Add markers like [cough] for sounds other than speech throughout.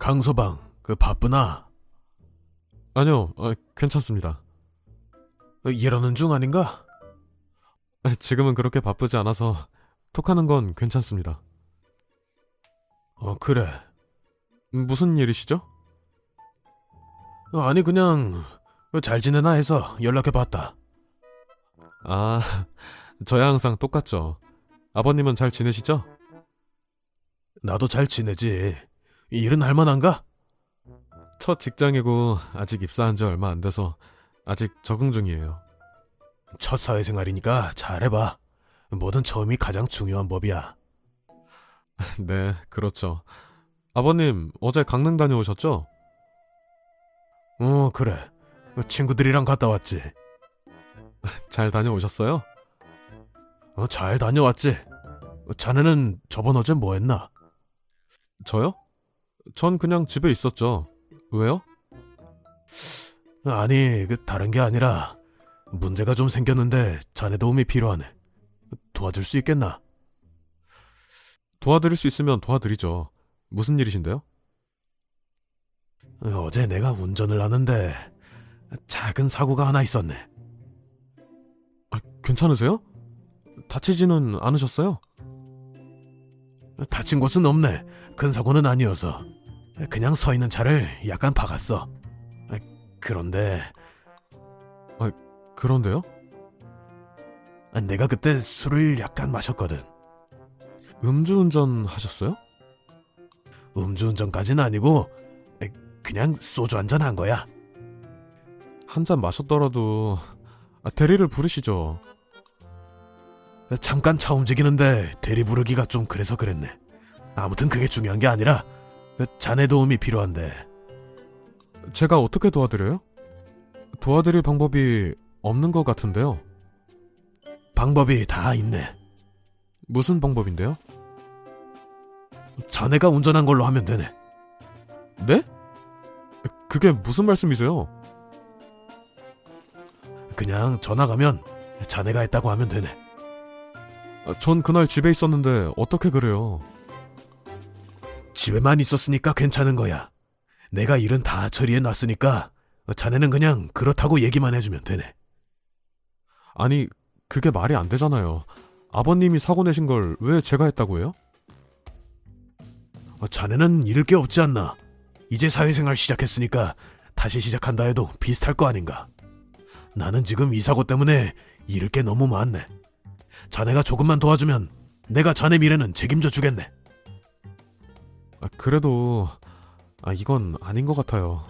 강서방, 그 바쁘나? 아니요, 아, 괜찮습니다. 어, 일하는 중 아닌가? 아, 지금은 그렇게 바쁘지 않아서 톡하는 건 괜찮습니다. 어, 그래. 무슨 일이시죠? 어, 아니, 그냥, 잘 지내나 해서 연락해봤다. 아, 저야 항상 똑같죠. 아버님은 잘 지내시죠? 나도 잘 지내지. 일은 할만한가? 첫 직장이고 아직 입사한 지 얼마 안 돼서 아직 적응 중이에요. 첫 사회생활이니까 잘해봐. 뭐든 처음이 가장 중요한 법이야. [laughs] 네, 그렇죠. 아버님, 어제 강릉 다녀오셨죠? 어, 그래. 친구들이랑 갔다 왔지. [laughs] 잘 다녀오셨어요? 어, 잘 다녀왔지. 자네는 저번 어제 뭐 했나? 저요? 전 그냥 집에 있었죠. 왜요? 아니, 그 다른 게 아니라 문제가 좀 생겼는데 자네 도움이 필요하네. 도와줄 수 있겠나? 도와드릴 수 있으면 도와드리죠. 무슨 일이신데요? 어제 내가 운전을 하는데 작은 사고가 하나 있었네. 아, 괜찮으세요? 다치지는 않으셨어요? 다친 곳은 없네. 큰 사고는 아니어서. 그냥 서 있는 차를 약간 박았어. 그런데 그런데요? 내가 그때 술을 약간 마셨거든. 음주운전 하셨어요? 음주운전까지는 아니고 그냥 소주 한 잔 한 거야. 한 잔 마셨더라도 아, 대리를 부르시죠. 잠깐 차 움직이는데 대리 부르기가 좀 그래서 그랬네. 아무튼 그게 중요한 게 아니라 자네 도움이 필요한데. 제가 어떻게 도와드려요? 도와드릴 방법이 없는 것 같은데요. 방법이 다 있네. 무슨 방법인데요? 자네가 운전한 걸로 하면 되네. 네? 그게 무슨 말씀이세요? 그냥 전화 가면 자네가 했다고 하면 되네. 아, 전 그날 집에 있었는데 어떻게 그래요? 집에만 있었으니까 괜찮은 거야. 내가 일은 다 처리해 놨으니까 자네는 그냥 그렇다고 얘기만 해주면 되네. 아니, 그게 말이 안 되잖아요. 아버님이 사고 내신 걸 왜 제가 했다고 해요? 어, 자네는 잃을 게 없지 않나. 이제 사회생활 시작했으니까 다시 시작한다 해도 비슷할 거 아닌가. 나는 지금 이 사고 때문에 잃을 게 너무 많네. 자네가 조금만 도와주면 내가 자네 미래는 책임져 주겠네. 아, 그래도 아, 이건 아닌 것 같아요.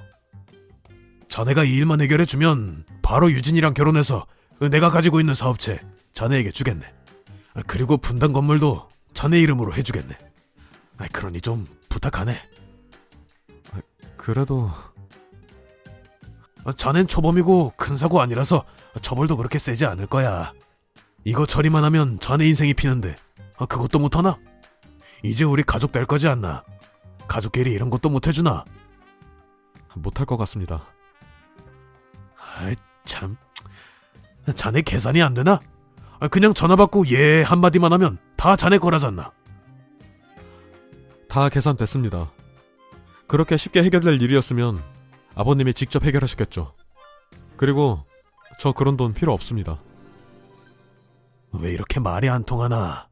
자네가 이 일만 해결해 주면 바로 유진이랑 결혼해서 내가 가지고 있는 사업체 자네에게 주겠네. 아, 그리고 분당 건물도 자네 이름으로 해주겠네. 아, 그러니 좀 부탁하네. 그래도 아, 자넨 초범이고 큰 사고 아니라서 처벌도 그렇게 세지 않을 거야. 이거 처리만 하면 자네 인생이 피는데 아, 그것도 못하나? 이제 우리 가족 될 거지 않나? 가족끼리 이런 것도 못해주나? 못할 것 같습니다. 아이 참 자네 계산이 안 되나? 아, 그냥 전화 받고 예 한마디만 하면 다 자네 거라잖나. 다 계산됐습니다. 그렇게 쉽게 해결될 일이었으면 아버님이 직접 해결하셨겠죠. 그리고 저 그런 돈 필요 없습니다. 왜 이렇게 말이 안 통하나?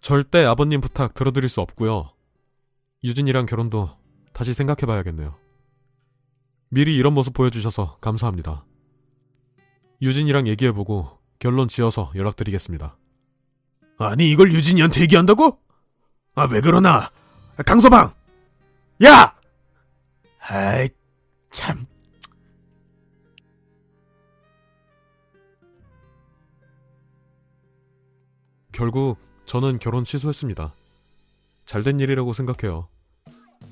절대 아버님 부탁 들어드릴 수 없고요. 유진이랑 결혼도 다시 생각해봐야겠네요. 미리 이런 모습 보여주셔서 감사합니다. 유진이랑 얘기해보고 결론 지어서 연락드리겠습니다. 아니 이걸 유진이한테 얘기한다고? 아 왜 그러나? 강서방! 야! 아이 참. 결국 저는 결혼 취소했습니다. 잘된 일이라고 생각해요.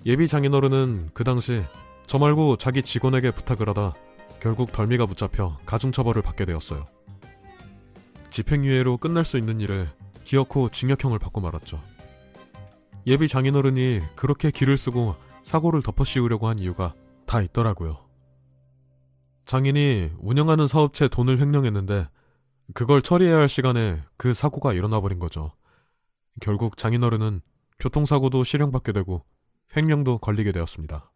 예비 장인어른은 그 당시 저 말고 자기 직원에게 부탁을 하다 결국 덜미가 붙잡혀 가중처벌을 받게 되었어요. 집행유예로 끝날 수 있는 일을 기어코 징역형을 받고 말았죠. 예비 장인어른이 그렇게 길을 쓰고 사고를 덮어씌우려고 한 이유가 다 있더라고요. 장인이 운영하는 사업체 돈을 횡령했는데 그걸 처리해야 할 시간에 그 사고가 일어나 버린 거죠. 결국 장인어른은 교통사고도 실형받게 되고 횡령도 걸리게 되었습니다.